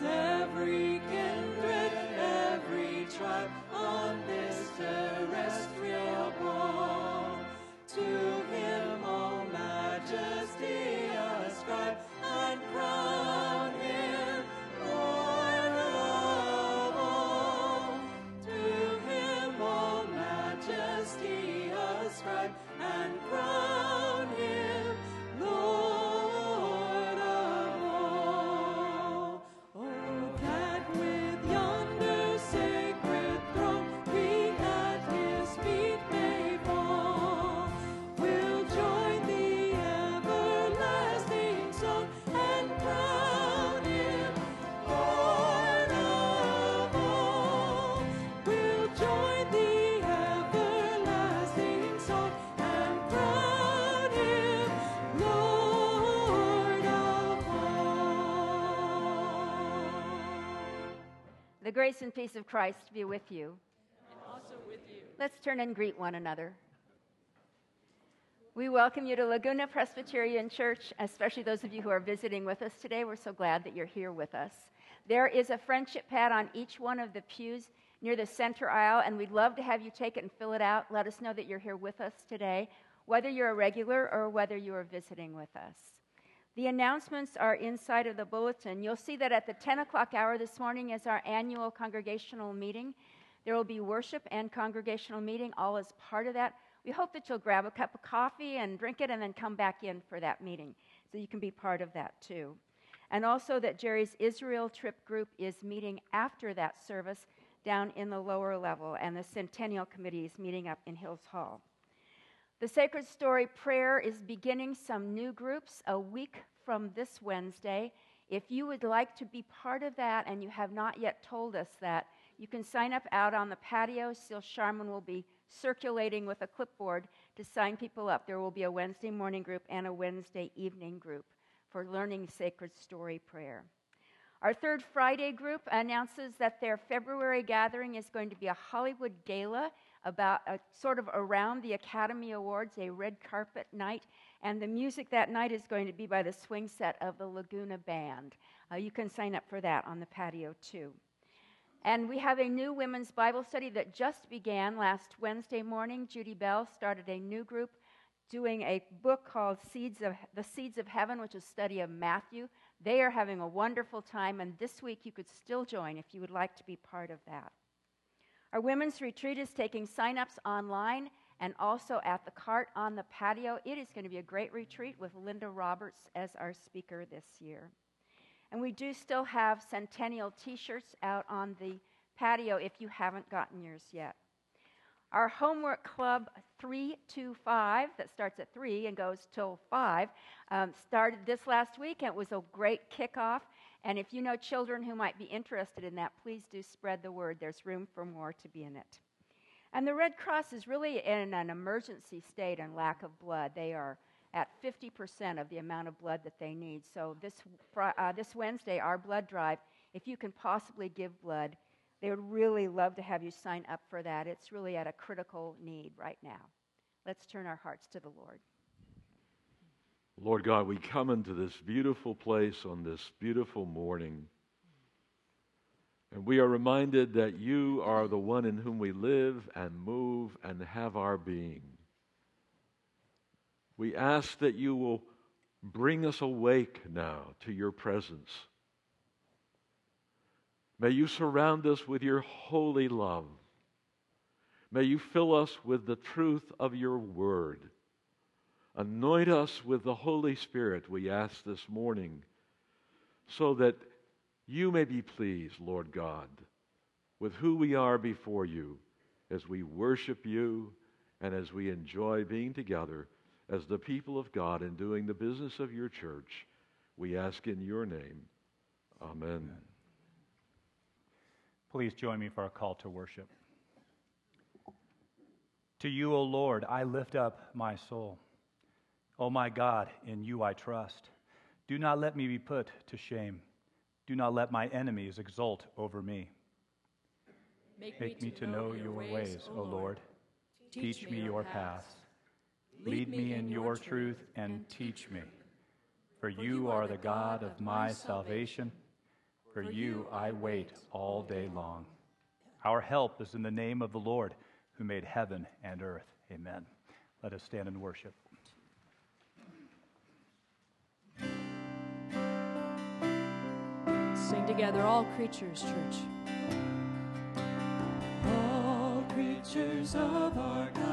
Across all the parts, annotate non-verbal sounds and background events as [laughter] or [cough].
eternal. Grace and peace of Christ be with you. And also with you. Let's turn and greet one another. We welcome you to Laguna Presbyterian Church, especially those of you who are visiting with us today. We're so glad that you're here with us. There is a friendship pad on each one of the pews near the center aisle, and we'd love to have you take it and fill it out. Let us know that you're here with us today, whether you're a regular or whether you are visiting with us. The announcements are inside of the bulletin. You'll see that at the 10 o'clock hour this morning is our annual congregational meeting. There will be worship and congregational meeting all as part of that. We hope that you'll grab a cup of coffee and drink it and then come back in for that meeting so you can be part of that too. And also that Jerry's Israel trip group is meeting after that service down in the lower level, and the Centennial Committee is meeting up in Hills Hall. The Sacred Story Prayer is beginning some new groups a week from this Wednesday. If you would like to be part of that and you have not yet told us that, you can sign up out on the patio. Seal Sharman will be circulating with a clipboard to sign people up. There will be a Wednesday morning group and a Wednesday evening group for learning sacred story prayer. Our third Friday group announces that their February gathering is going to be a Hollywood gala about uh, sort of around the Academy Awards, a red carpet night, and the music that night is going to be by the swing set of the Laguna Band. Uh, you can sign up for that on the patio too. And we have a new women's Bible study that just began last Wednesday morning. Judy Bell started a new group doing a book called Seeds of the Seeds of Heaven, which is study of Matthew. They are having a wonderful time, and this week you could still join if you would like to be part of that. Our women's retreat is taking sign-ups online and also at the cart on the patio. It is going to be a great retreat with Linda Roberts as our speaker this year. And we do still have Centennial t shirts out on the patio if you haven't gotten yours yet. Our homework club 325, that starts at 3 and goes till 5, um, started this last week and it was a great kickoff. And if you know children who might be interested in that, please do spread the word. There's room for more to be in it. And the Red Cross is really in an emergency state and lack of blood. They are at 50% of the amount of blood that they need. So this, uh, this Wednesday, our blood drive, if you can possibly give blood, they would really love to have you sign up for that. It's really at a critical need right now. Let's turn our hearts to the Lord. Lord God, we come into this beautiful place on this beautiful morning. And we are reminded that you are the one in whom we live and move and have our being. We ask that you will bring us awake now to your presence. May you surround us with your holy love. May you fill us with the truth of your word. Anoint us with the Holy Spirit, we ask this morning, so that you may be pleased, Lord God, with who we are before you as we worship you and as we enjoy being together as the people of God and doing the business of your church. We ask in your name. Amen. Amen. Please join me for a call to worship. To you, O Lord, I lift up my soul. O my God, in you I trust. Do not let me be put to shame. Do not let my enemies exult over me. Make, Make me, to, know, know your ways, ways O Lord. Teach, Teach me your paths. Lead me in your truth and teach me. For you are the God of my salvation. For you I wait all day long. Our help is in the name of the Lord who made heaven and earth. Amen. Let us stand and worship. Sing together, all creatures, church. All creatures of our God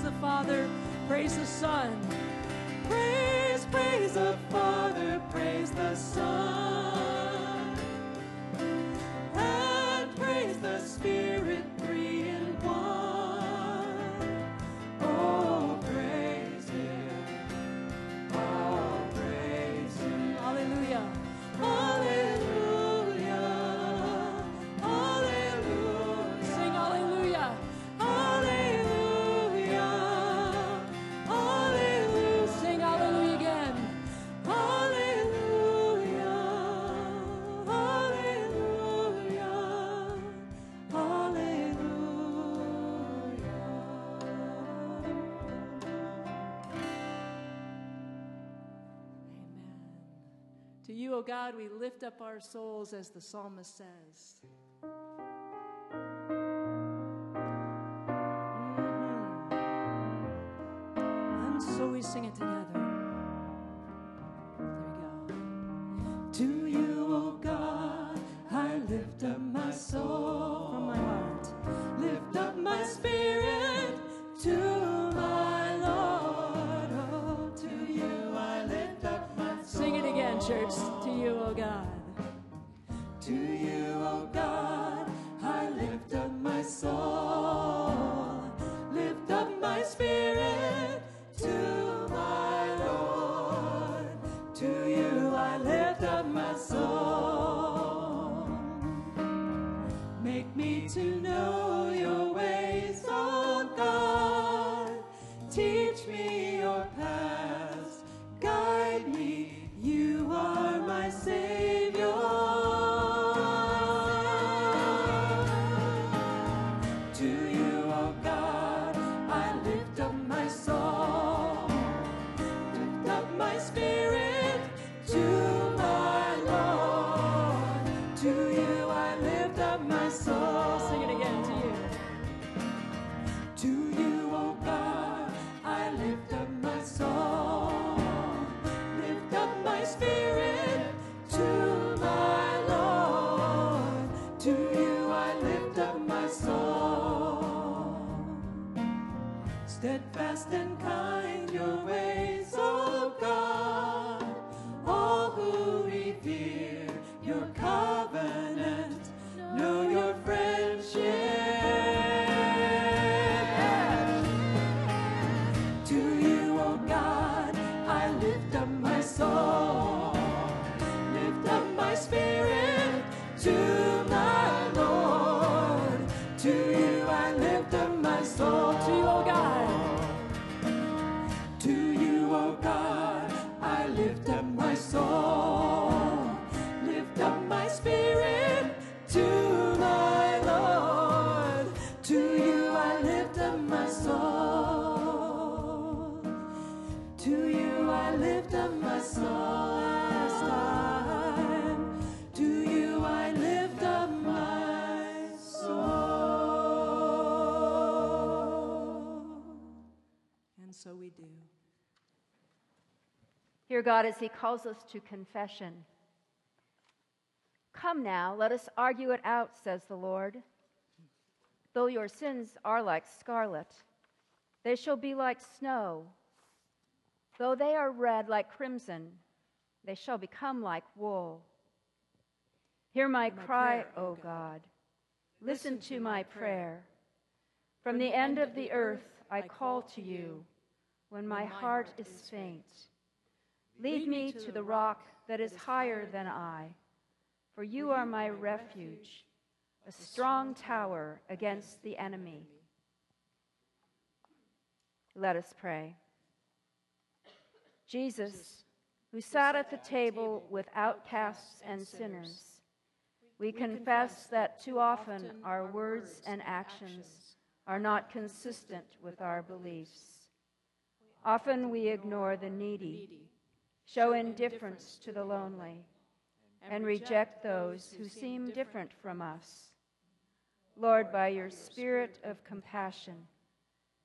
praise. The Father, praise the Son. You, O God, we lift up our souls as the psalmist says. Mhm. And so we sing it together. Hear God as He calls us to confession. Come now, let us argue it out, says the Lord. Though your sins are like scarlet, they shall be like snow. Though they are red like crimson, they shall become like wool. Hear my cry, O God. Listen to my prayer. From the end of the earth I call to you when my heart is faint. Lead me to the rock that is higher than I, for you are my refuge, a strong tower against the enemy. Let us pray. Jesus, who sat at the table with outcasts and sinners, we confess that too often our words and actions are not consistent with our beliefs. Often we ignore the needy, show indifference to the lonely, and reject those who seem different from us. Lord, by your spirit of compassion,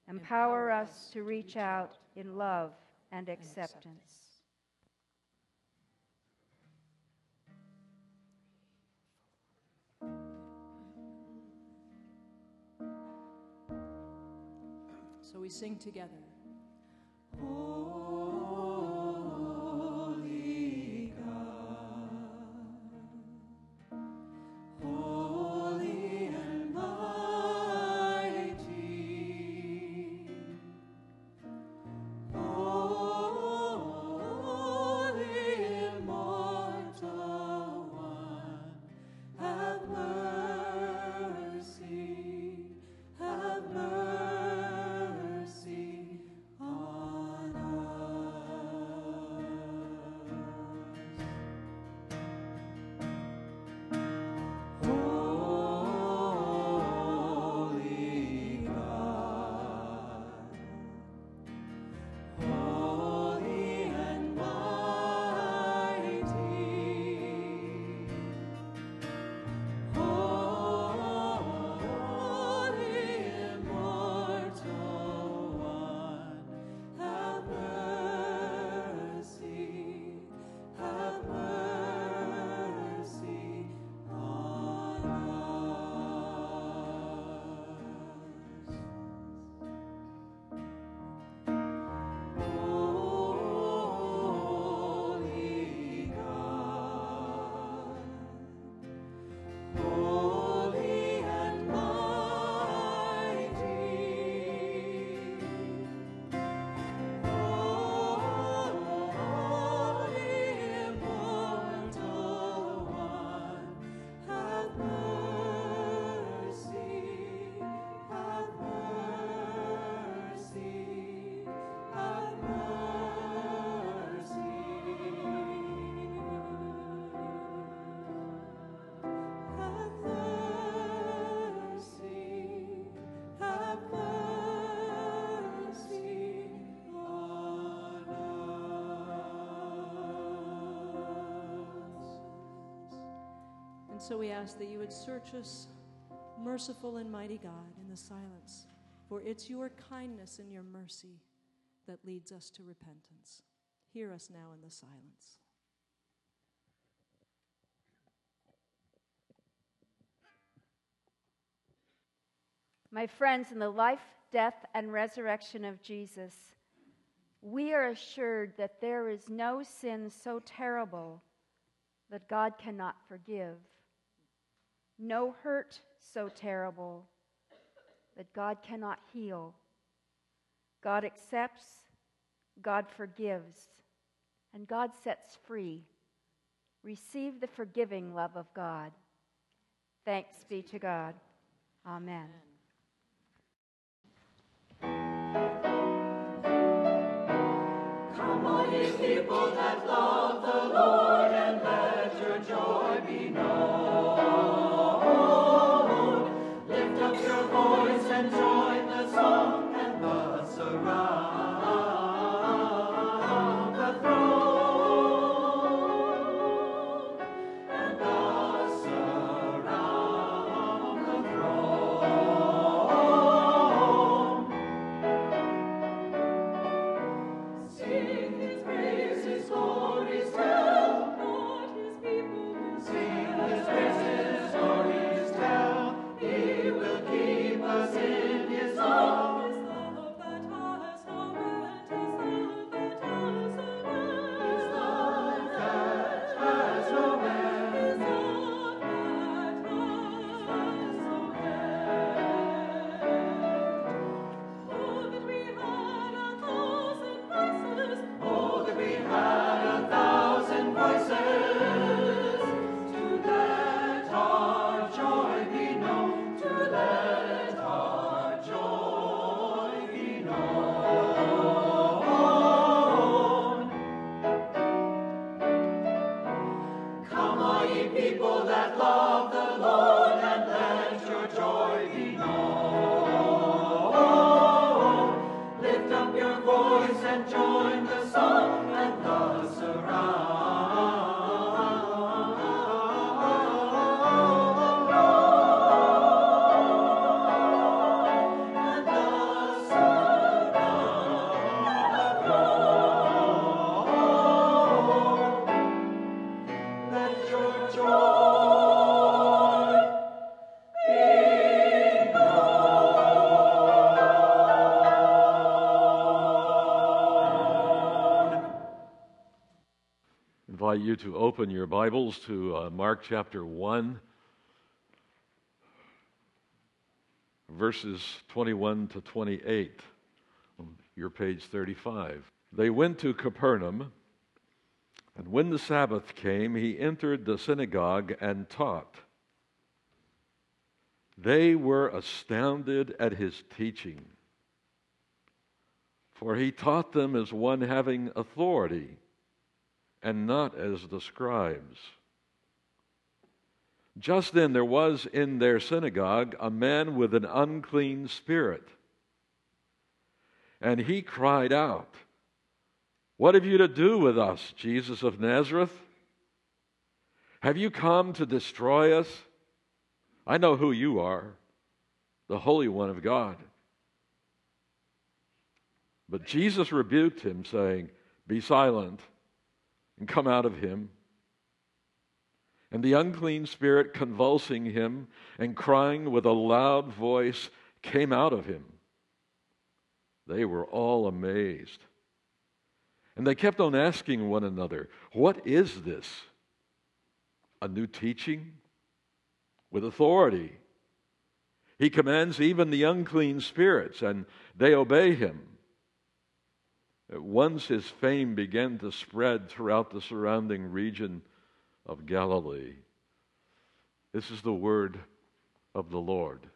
empower us to reach out in love and acceptance. So we sing together. So we ask that you would search us, merciful and mighty God, in the silence. For it's your kindness and your mercy that leads us to repentance. Hear us now in the silence. My friends, in the life, death, and resurrection of Jesus, we are assured that there is no sin so terrible that God cannot forgive, no hurt so terrible that God cannot heal. God accepts, God forgives, and God sets free. Receive the forgiving love of God. Thanks be to God. Amen. Come ye people that love the Lord, and join the song, and thus around you to open your Bibles to uh, Mark chapter 1, verses 21 to 28, on your page 35. They went to Capernaum, and when the Sabbath came, he entered the synagogue and taught. They were astounded at his teaching, for he taught them as one having authority and not as the scribes. Just then there was in their synagogue a man with an unclean spirit. And he cried out, What have you to do with us, Jesus of Nazareth? Have you come to destroy us? I know who you are, the Holy One of God. But Jesus rebuked him, saying, Be silent and come out of him. And the unclean spirit, convulsing him and crying with a loud voice, came out of him. They were all amazed. And they kept on asking one another, What is this? A new teaching? With authority. He commands even the unclean spirits, and they obey him. Once his fame began to spread throughout the surrounding region of Galilee. This is the word of the Lord.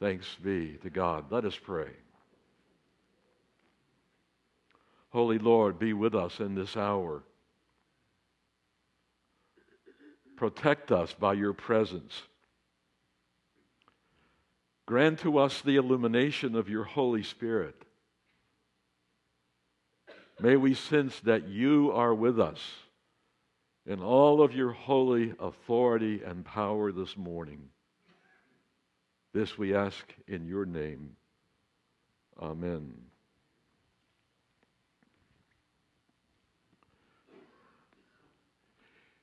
Thanks be to God. Let us pray. Holy Lord, be with us in this hour. Protect us by your presence. Grant to us the illumination of your Holy Spirit May we sense that you are with us in all of your holy authority and power this morning. This we ask in your name. Amen.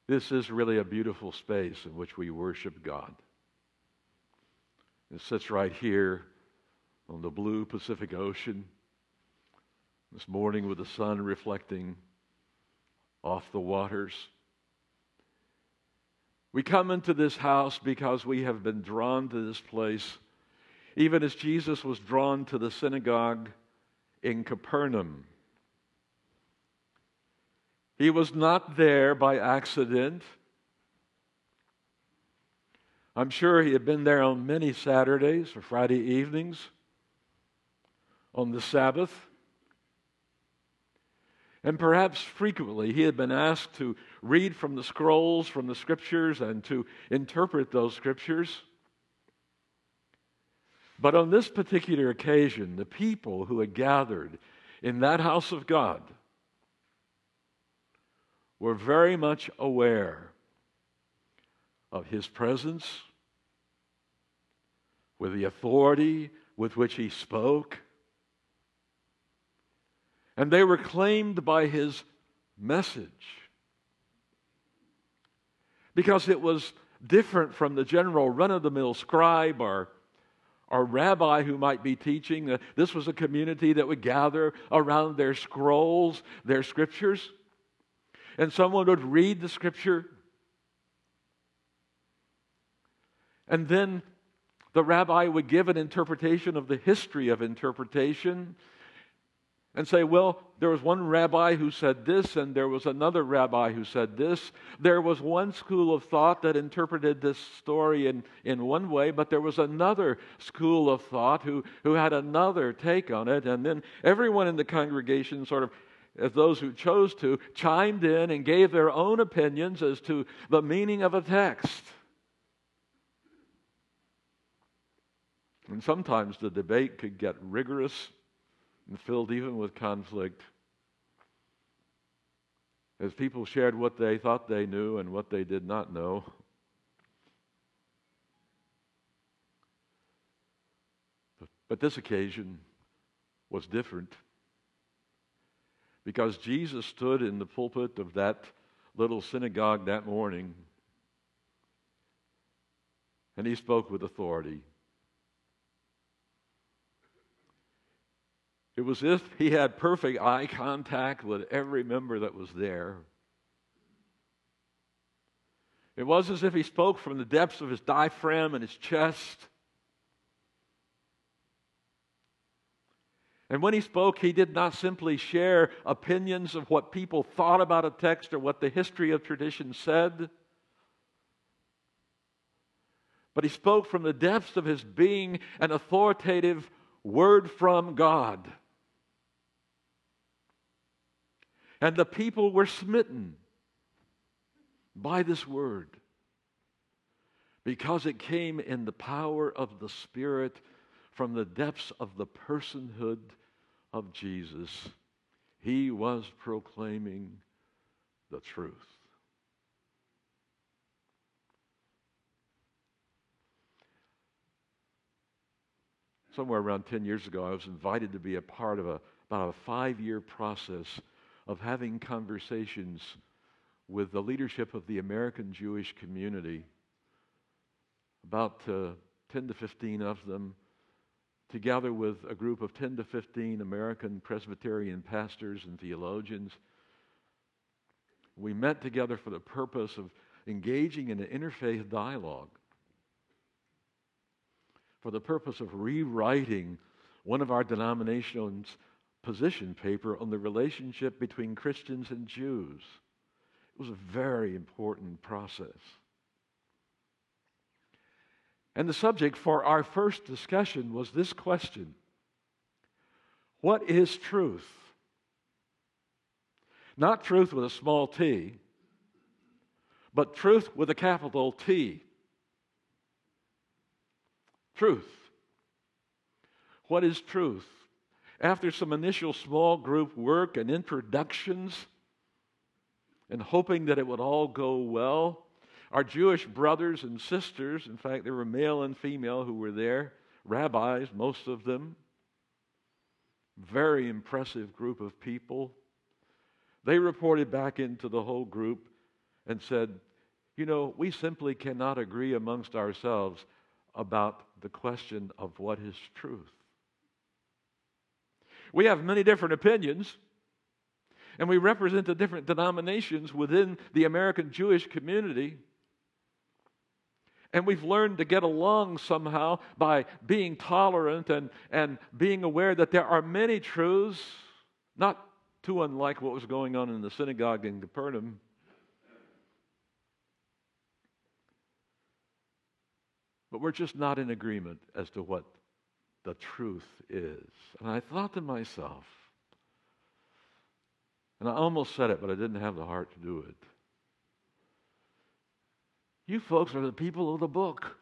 This is really a beautiful space in which we worship God. It sits right here on the blue Pacific Ocean this morning with the sun reflecting off the waters. We come into this house because we have been drawn to this place, even as Jesus was drawn to the synagogue in Capernaum. He was not there by accident. I'm sure he had been there on many Saturdays or Friday evenings, on the Sabbath. And perhaps frequently he had been asked to read from the scrolls, from the scriptures, and to interpret those scriptures. But on this particular occasion, the people who had gathered in that house of God were very much aware of his presence, with the authority with which he spoke and they were claimed by his message because it was different from the general run of the mill scribe or, or rabbi who might be teaching. Uh, this was a community that would gather around their scrolls, their scriptures, and someone would read the scripture. And then the rabbi would give an interpretation of the history of interpretation and say, well, there was one rabbi who said this, and there was another rabbi who said this. There was one school of thought that interpreted this story in, in one way, but there was another school of thought who, who had another take on it. And then everyone in the congregation, sort of, as those who chose to, chimed in and gave their own opinions as to the meaning of a text. And sometimes the debate could get rigorous and filled even with conflict. As people shared what they thought they knew and what they did not know. But this occasion was different because Jesus stood in the pulpit of that little synagogue that morning and he spoke with authority. It was as if he had perfect eye contact with every member that was there. It was as if he spoke from the depths of his diaphragm and his chest. And when he spoke, he did not simply share opinions of what people thought about a text or what the history of tradition said, but he spoke from the depths of his being an authoritative word from God. And the people were smitten by this word because it came in the power of the Spirit from the depths of the personhood of Jesus, he was proclaiming the truth. Somewhere around 10 years ago, I was invited to be a part of a, about a five year process of having conversations with the leadership of the American Jewish community. About uh, 10 to 15 of them together with a group of 10 to 15 American Presbyterian pastors and theologians. We met together for the purpose of engaging in an interfaith dialogue, for the purpose of rewriting one of our denomination's position paper on the relationship between Christians and Jews. It was a very important process. And the subject for our first discussion was this question What is truth? Not truth with a small t, but truth with a capital T. Truth. What is truth? After some initial small group work and introductions, and hoping that it would all go well, our Jewish brothers and sisters, in fact, there were male and female who were there, rabbis, most of them, very impressive group of people. They reported back into the whole group and said, You know, we simply cannot agree amongst ourselves about the question of what is truth. We have many different opinions, and we represent the different denominations within the American Jewish community. And we've learned to get along somehow by being tolerant and, and being aware that there are many truths, not too unlike what was going on in the synagogue in Capernaum. But we're just not in agreement as to what the truth is. And I thought to myself, and I almost said it, but I didn't have the heart to do it. You folks are the people of the book,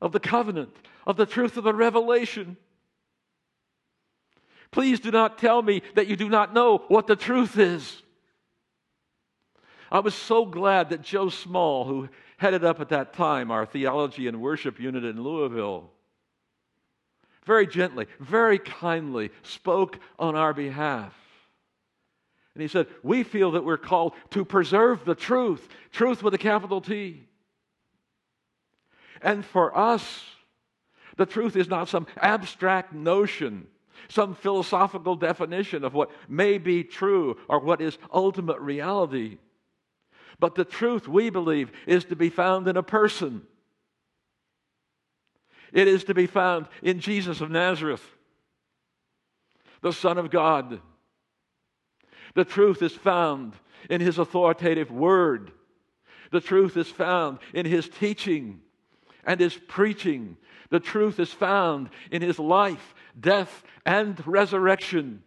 of the covenant, of the truth of the revelation. Please do not tell me that you do not know what the truth is. I was so glad that Joe Small, who headed up at that time our theology and worship unit in Louisville, very gently, very kindly spoke on our behalf. And he said, We feel that we're called to preserve the truth, truth with a capital T. And for us, the truth is not some abstract notion, some philosophical definition of what may be true or what is ultimate reality. But the truth, we believe, is to be found in a person. It is to be found in Jesus of Nazareth, the Son of God the truth is found in his authoritative word. The truth is found in his teaching and his preaching. The truth is found in his life, death, and resurrection.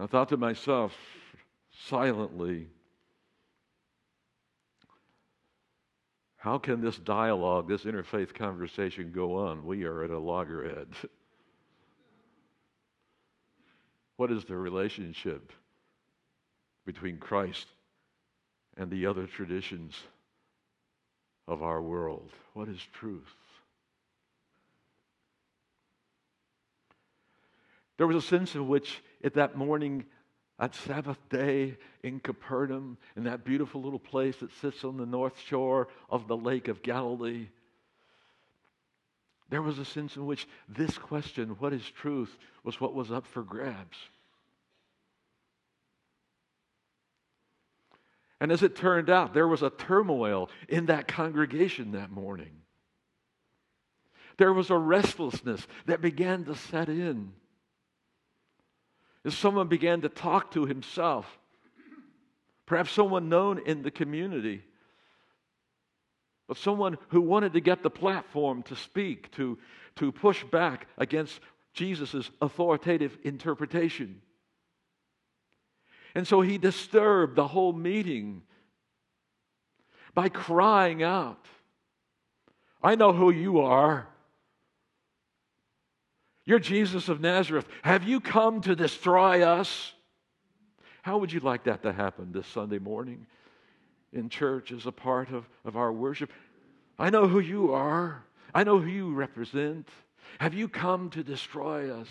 I thought to myself silently, how can this dialogue, this interfaith conversation go on? We are at a loggerhead. [laughs] What is the relationship between Christ and the other traditions of our world? What is truth? There was a sense in which, at that morning, that Sabbath day in Capernaum, in that beautiful little place that sits on the north shore of the Lake of Galilee, There was a sense in which this question, what is truth, was what was up for grabs. And as it turned out, there was a turmoil in that congregation that morning. There was a restlessness that began to set in. As someone began to talk to himself, perhaps someone known in the community, but someone who wanted to get the platform to speak, to, to push back against Jesus' authoritative interpretation. And so he disturbed the whole meeting by crying out, I know who you are. You're Jesus of Nazareth. Have you come to destroy us? How would you like that to happen this Sunday morning in church as a part of, of our worship? I know who you are, I know who you represent. Have you come to destroy us?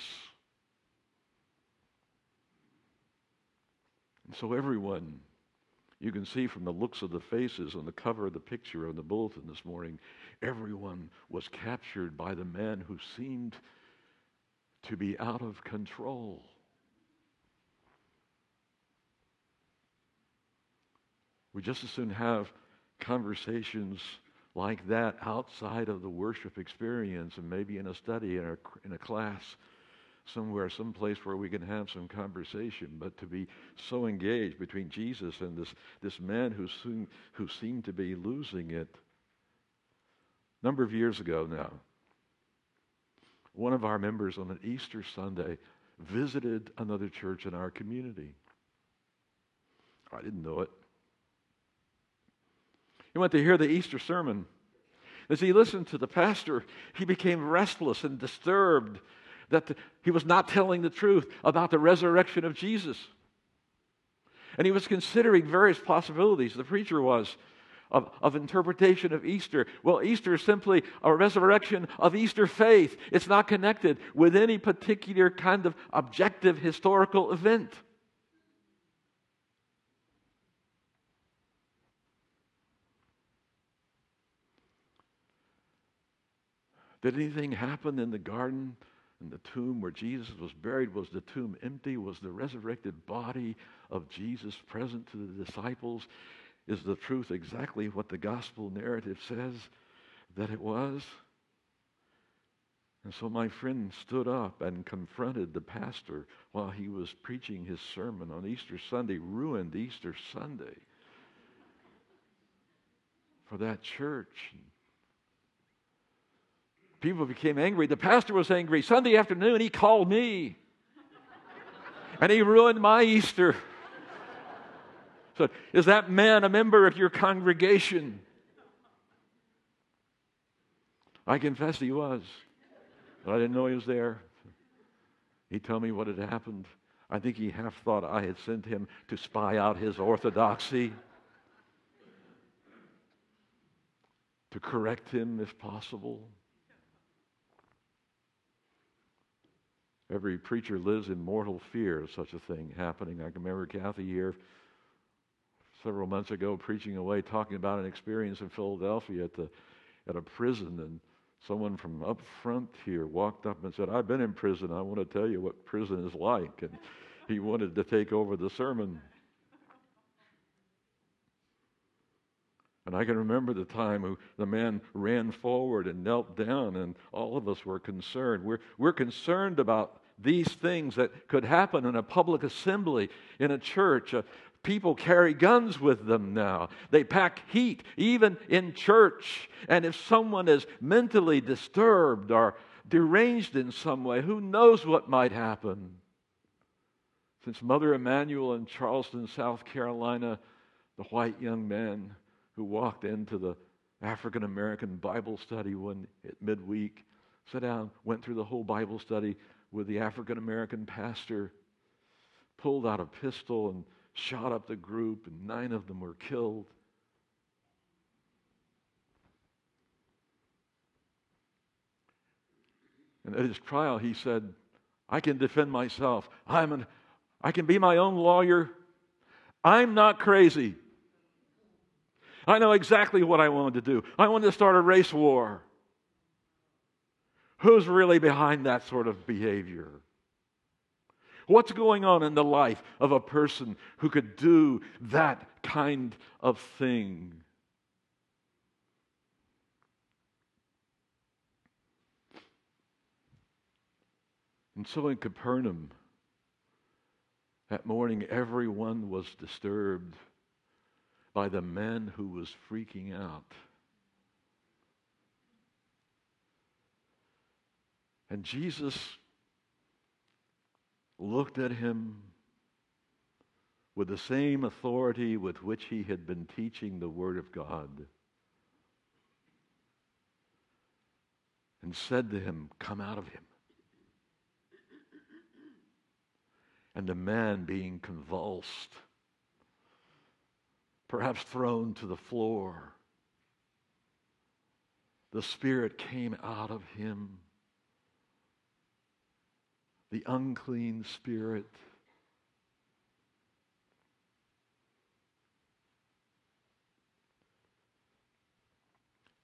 And so, everyone, you can see from the looks of the faces on the cover of the picture on the bulletin this morning, everyone was captured by the man who seemed to be out of control. We just as soon have conversations like that outside of the worship experience and maybe in a study in a, in a class somewhere, someplace where we can have some conversation, but to be so engaged between Jesus and this, this man who, soon, who seemed to be losing it. A number of years ago now, one of our members on an Easter Sunday visited another church in our community. I didn't know it. He went to hear the Easter sermon. As he listened to the pastor, he became restless and disturbed that the, he was not telling the truth about the resurrection of Jesus. And he was considering various possibilities. The preacher was. Of, of, interpretation of Easter. Well, Easter is simply a resurrection of Easter faith. It's not connected with any particular kind of objective historical event. Did anything happen in the garden and the tomb where Jesus was buried? Was the tomb empty? Was the resurrected body of Jesus present to the disciples? Is the truth exactly what the gospel narrative says that it was? And so my friend stood up and confronted the pastor while he was preaching his sermon on Easter Sunday, ruined Easter Sunday for that church. People became angry. The pastor was angry. Sunday afternoon, he called me. and he ruined my Easter. So, is that man a member of your congregation? I confess he was, but I didn't know he was there. He told me what had happened. I think he half thought I had sent him to spy out his orthodoxy, to correct him if possible. Every preacher lives in mortal fear of such a thing happening. I can remember Kathy here several months ago preaching away, talking about an experience in Philadelphia at, the, at a prison. And someone from up front here walked up and said, I've been in prison. I want to tell you what prison is like. And he wanted to take over the sermon. And I can remember the time when the man ran forward and knelt down, and all of us were concerned. We're, we're concerned about these things that could happen in a public assembly, in a church. Uh, people carry guns with them now. They pack heat, even in church. And if someone is mentally disturbed or deranged in some way, who knows what might happen? Since Mother Emanuel in Charleston, South Carolina, the white young man who walked into the African American Bible study one at midweek, sat down, went through the whole Bible study with the African American pastor, pulled out a pistol and shot up the group, and nine of them were killed. And at his trial, he said, I can defend myself. I'm an, I can be my own lawyer. I'm not crazy. I know exactly what I wanted to do. I wanted to start a race war. Who's really behind that sort of behavior? What's going on in the life of a person who could do that kind of thing? And so in Capernaum, that morning, everyone was disturbed by the man who was freaking out. And Jesus looked at him with the same authority with which he had been teaching the Word of God and said to him, Come out of him. And the man, being convulsed, perhaps thrown to the floor, the Spirit came out of him the unclean spirit.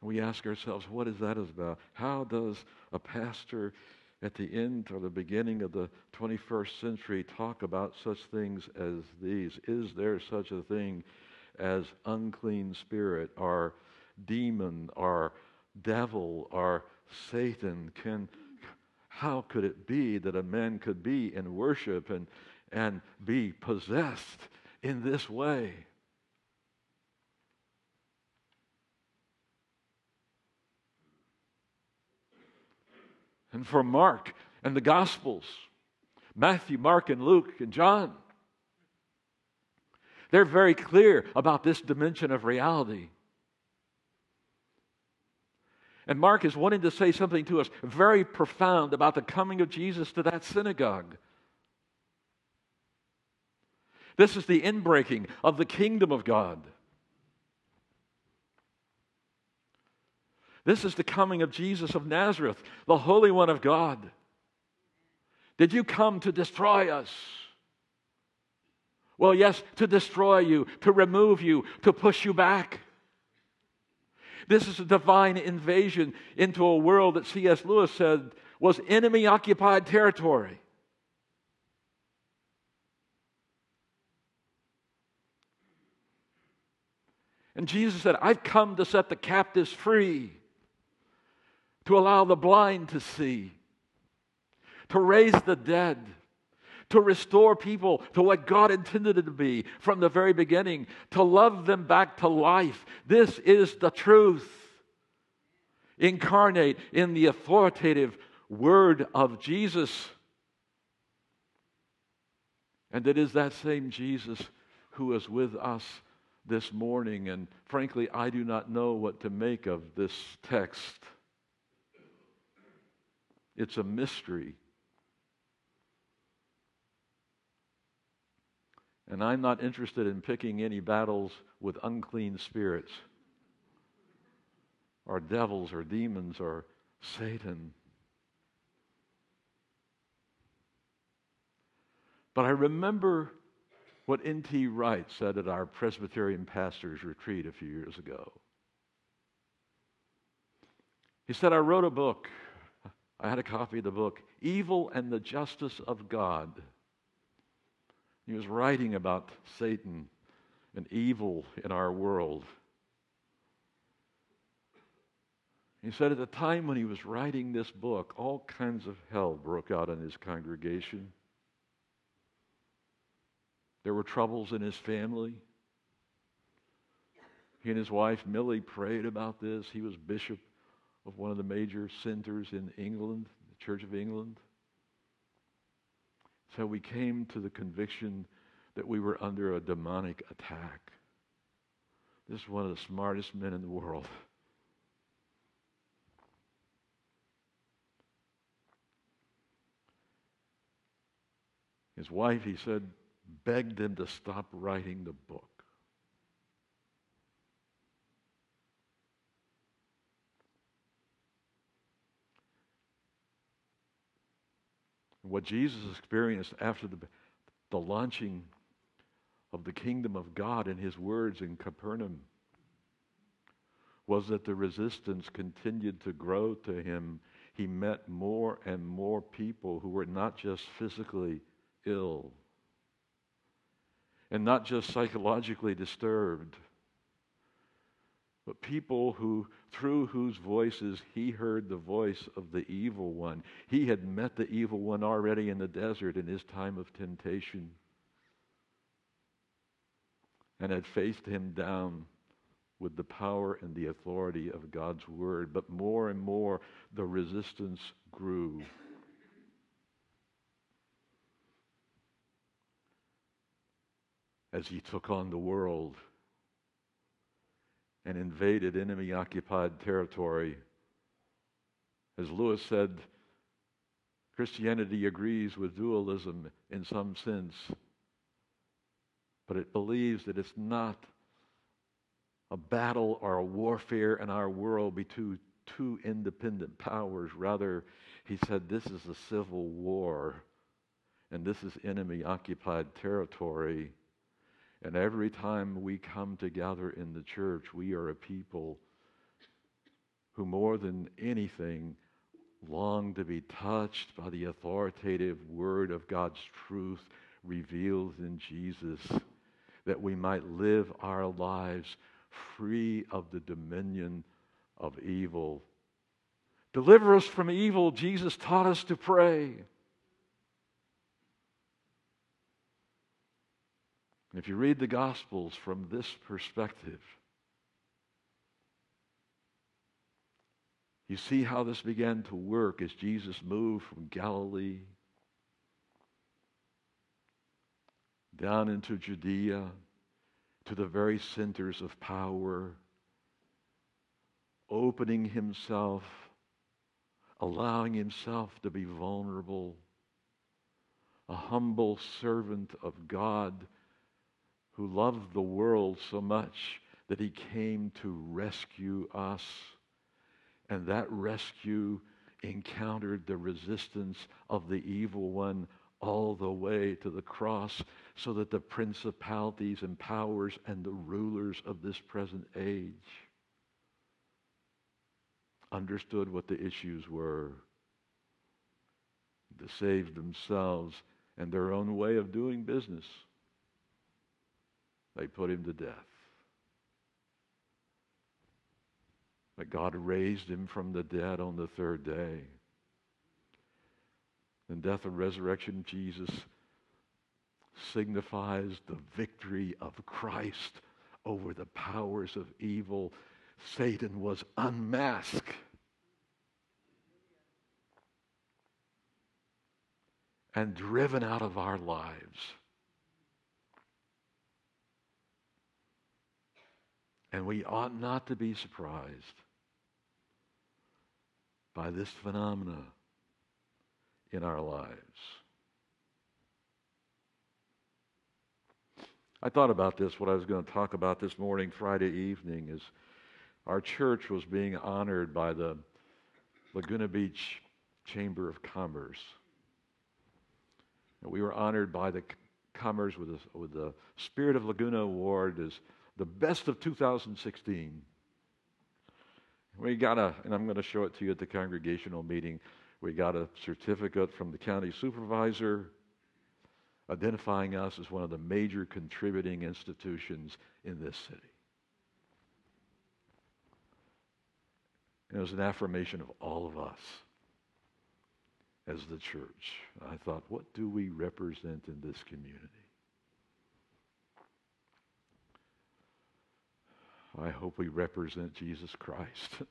We ask ourselves, what is that about? How does a pastor at the end or the beginning of the 21st century talk about such things as these? Is there such a thing as unclean spirit or demon or devil or Satan? Can how could it be that a man could be in worship and, and be possessed in this way? And for Mark and the Gospels, Matthew, Mark, and Luke, and John, they're very clear about this dimension of reality. And Mark is wanting to say something to us very profound about the coming of Jesus to that synagogue. This is the inbreaking of the kingdom of God. This is the coming of Jesus of Nazareth, the Holy One of God. Did you come to destroy us? Well, yes, to destroy you, to remove you, to push you back. This is a divine invasion into a world that C.S. Lewis said was enemy occupied territory. And Jesus said, I've come to set the captives free, to allow the blind to see, to raise the dead to restore people to what God intended it to be from the very beginning, to love them back to life. This is the truth incarnate in the authoritative word of Jesus. And it is that same Jesus who is with us this morning. And frankly, I do not know what to make of this text. It's a mystery. And I'm not interested in picking any battles with unclean spirits or devils or demons or Satan. But I remember what N.T. Wright said at our Presbyterian pastors' retreat a few years ago. He said, I wrote a book. I had a copy of the book, Evil and the Justice of God. He was writing about Satan and evil in our world. He said at the time when he was writing this book, all kinds of hell broke out in his congregation. There were troubles in his family. He and his wife, Millie, prayed about this. He was bishop of one of the major centers in England, the Church of England. So we came to the conviction that we were under a demonic attack. This is one of the smartest men in the world. His wife, he said, begged him to stop writing the book. What Jesus experienced after the, the launching of the kingdom of God in his words in Capernaum was that the resistance continued to grow to him. He met more and more people who were not just physically ill and not just psychologically disturbed, but people who, through whose voices he heard the voice of the evil one. He had met the evil one already in the desert in his time of temptation and had faced him down with the power and the authority of God's word. But more and more, the resistance grew. As he took on the world and invaded enemy occupied territory. As Lewis said, Christianity agrees with dualism in some sense, but it believes that it's not a battle or a warfare in our world between two independent powers. Rather, he said this is a civil war and this is enemy occupied territory. And every time we come together in the church, we are a people who, more than anything, long to be touched by the authoritative word of God's truth revealed in Jesus, that we might live our lives free of the dominion of evil. Deliver us from evil, Jesus taught us to pray. If you read the Gospels from this perspective, you see how this began to work as Jesus moved from Galilee down into Judea to the very centers of power, opening himself, allowing himself to be vulnerable, a humble servant of God who loved the world so much that he came to rescue us. And that rescue encountered the resistance of the evil one all the way to the cross, so that the principalities and powers and the rulers of this present age understood what the issues were to save themselves and their own way of doing business. They put him to death. But God raised him from the dead on the third day. And death and resurrection Jesus signifies the victory of Christ over the powers of evil. Satan was unmasked. And driven out of our lives. And we ought not to be surprised by this phenomena in our lives. I thought about this, what I was going to talk about this morning, Friday evening, is our church was being honored by the Laguna Beach Chamber of Commerce. And we were honored by the Commerce with, a, with the Spirit of Laguna Award as the best of 2016. We got a, and I'm going to show it to you at the congregational meeting. We got a certificate from the county supervisor identifying us as one of the major contributing institutions in this city. It was an affirmation of all of us as the church. I thought, what do we represent in this community? I hope we represent Jesus Christ. [laughs]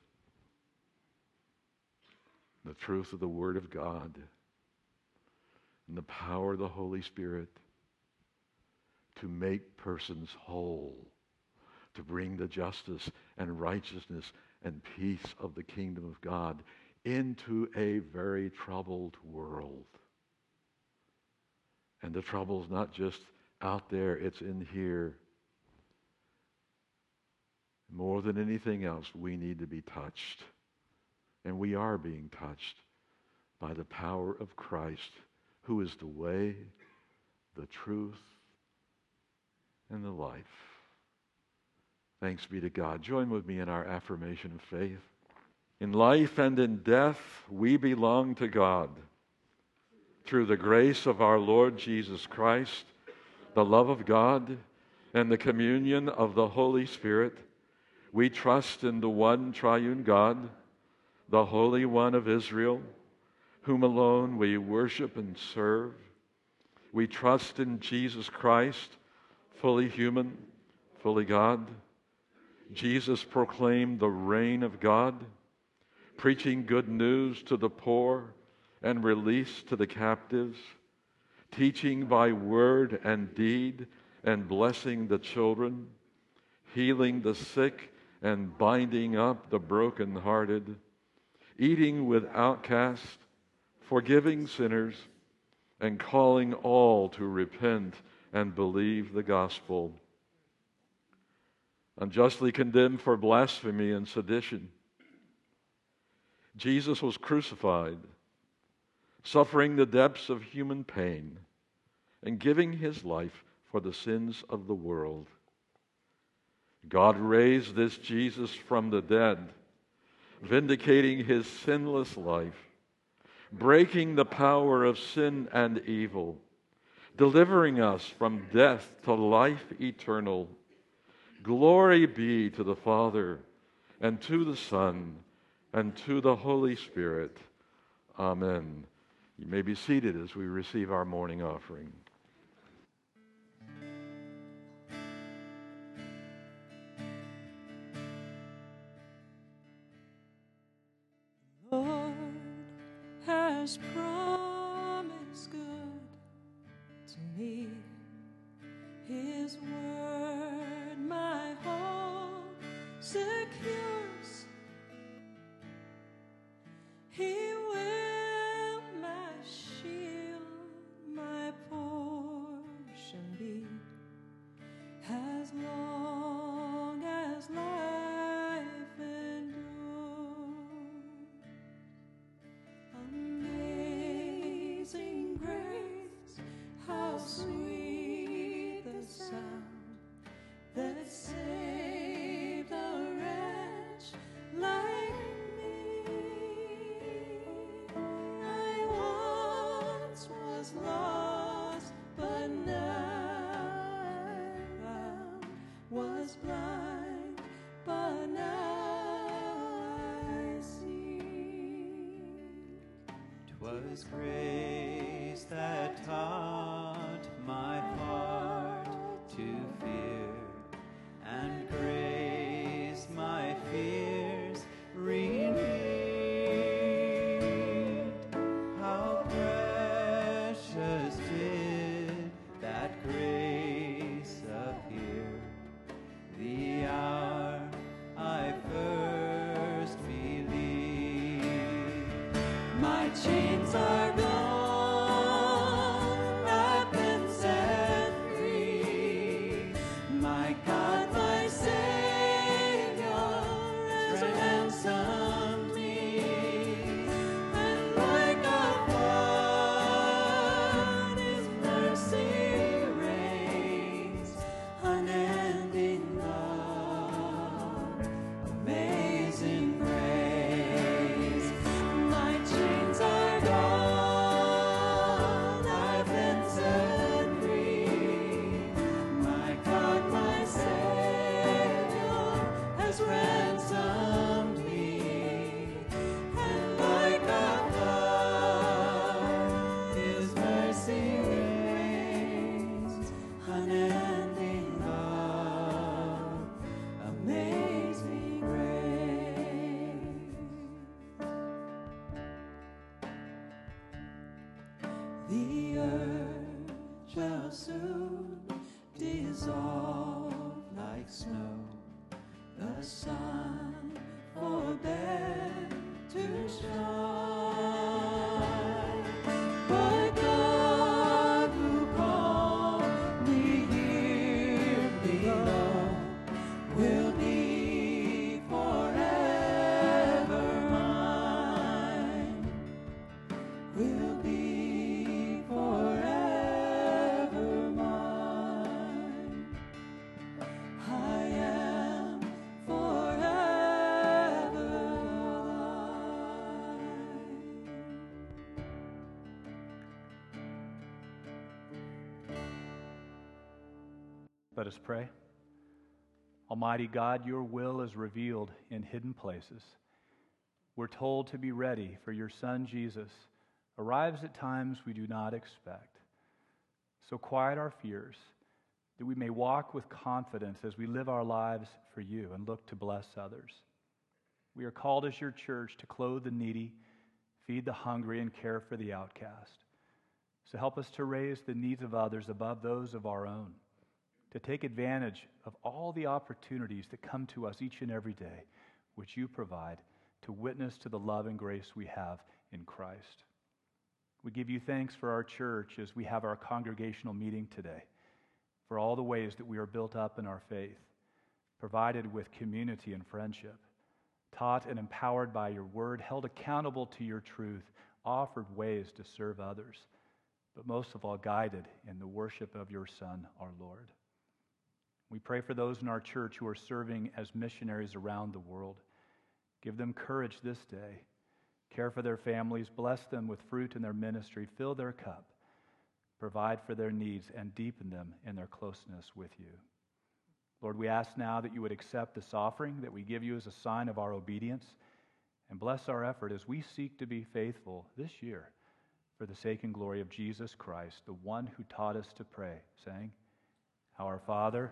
the truth of the Word of God and the power of the Holy Spirit to make persons whole, to bring the justice and righteousness and peace of the kingdom of God into a very troubled world. And the trouble's not just out there, it's in here more than anything else, we need to be touched. And we are being touched by the power of Christ, who is the way, the truth, and the life. Thanks be to God. Join with me in our affirmation of faith. In life and in death, we belong to God. Through the grace of our Lord Jesus Christ, the love of God, and the communion of the Holy Spirit, we trust in the one triune God, the Holy One of Israel, whom alone we worship and serve. We trust in Jesus Christ, fully human, fully God. Jesus proclaimed the reign of God preaching good news to the poor and release to the captives, teaching by word and deed and blessing the children, healing the sick and binding up the brokenhearted, eating with outcasts, forgiving sinners, and calling all to repent and believe the gospel. Unjustly condemned for blasphemy and sedition Jesus was crucified, suffering the depths of human pain, and giving his life for the sins of the world. God raised this Jesus from the dead, vindicating his sinless life, breaking the power of sin and evil, delivering us from death to life eternal. Glory be to the Father, and to the Son, and to the Holy Spirit. Amen. You may be seated as we receive our morning offering. 'Twas grace that taught The earth shall soon dissolve like snow. The sun forbade to shine. Us pray. Almighty God, your will is revealed in hidden places. We're told to be ready for your Son Jesus arrives at times we do not expect. So quiet our fears that we may walk with confidence as we live our lives for you and look to bless others. We are called as your church to clothe the needy, feed the hungry, and care for the outcast. So help us to raise the needs of others above those of our own, to take advantage of all the opportunities that come to us each and every day, which you provide, to witness to the love and grace we have in Christ. We give you thanks for our church as we have our congregational meeting today, for all the ways that we are built up in our faith, provided with community and friendship, taught and empowered by your word, held accountable to your truth, offered ways to serve others, but most of all, guided in the worship of your Son, our Lord. We pray for those in our church who are serving as missionaries around the world. Give them courage this day Care for their families, bless them with fruit in their ministry, fill their cup, provide for their needs, and deepen them in their closeness with you. Lord, we ask now that you would accept this offering that we give you as a sign of our obedience and bless our effort as we seek to be faithful this year for the sake and glory of Jesus Christ, the one who taught us to pray, saying, Our Father,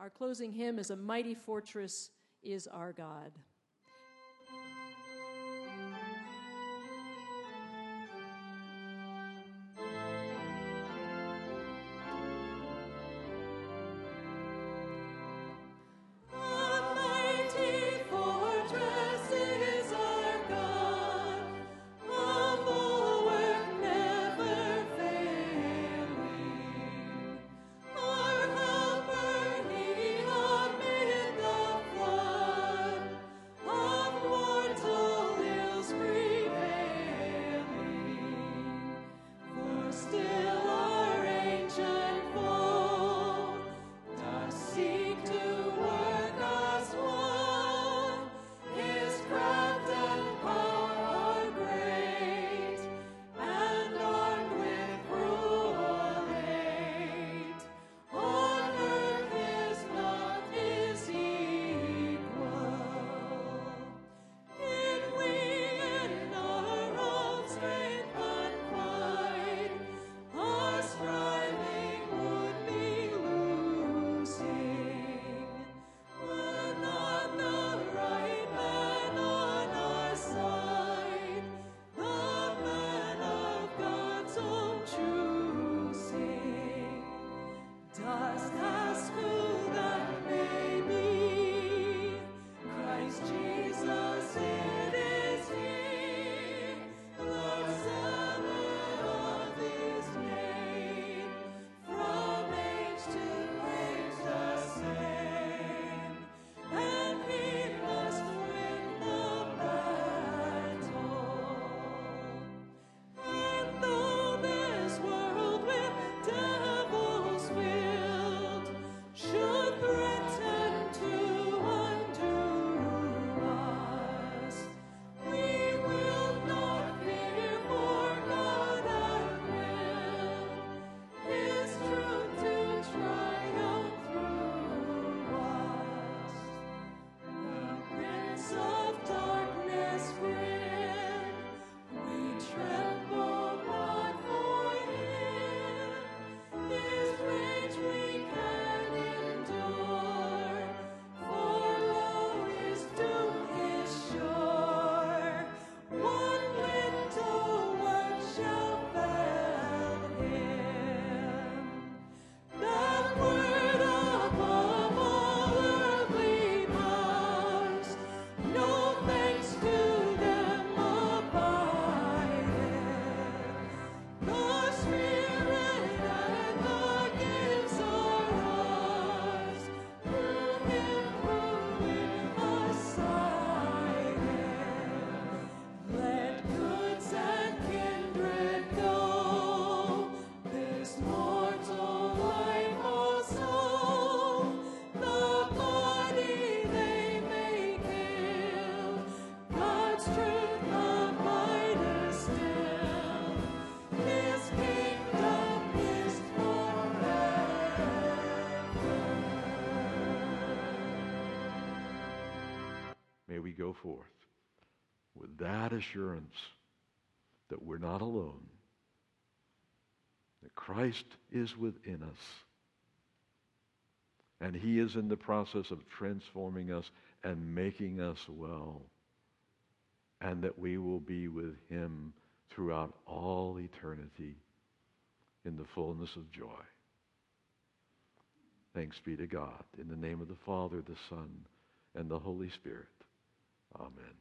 Our closing hymn is A Mighty Fortress is Our God. Go forth with that assurance that we're not alone, that Christ is within us, and He is in the process of transforming us and making us well, and that we will be with Him throughout all eternity in the fullness of joy. Thanks be to God. In the name of the Father, the Son, and the Holy Spirit. Amen.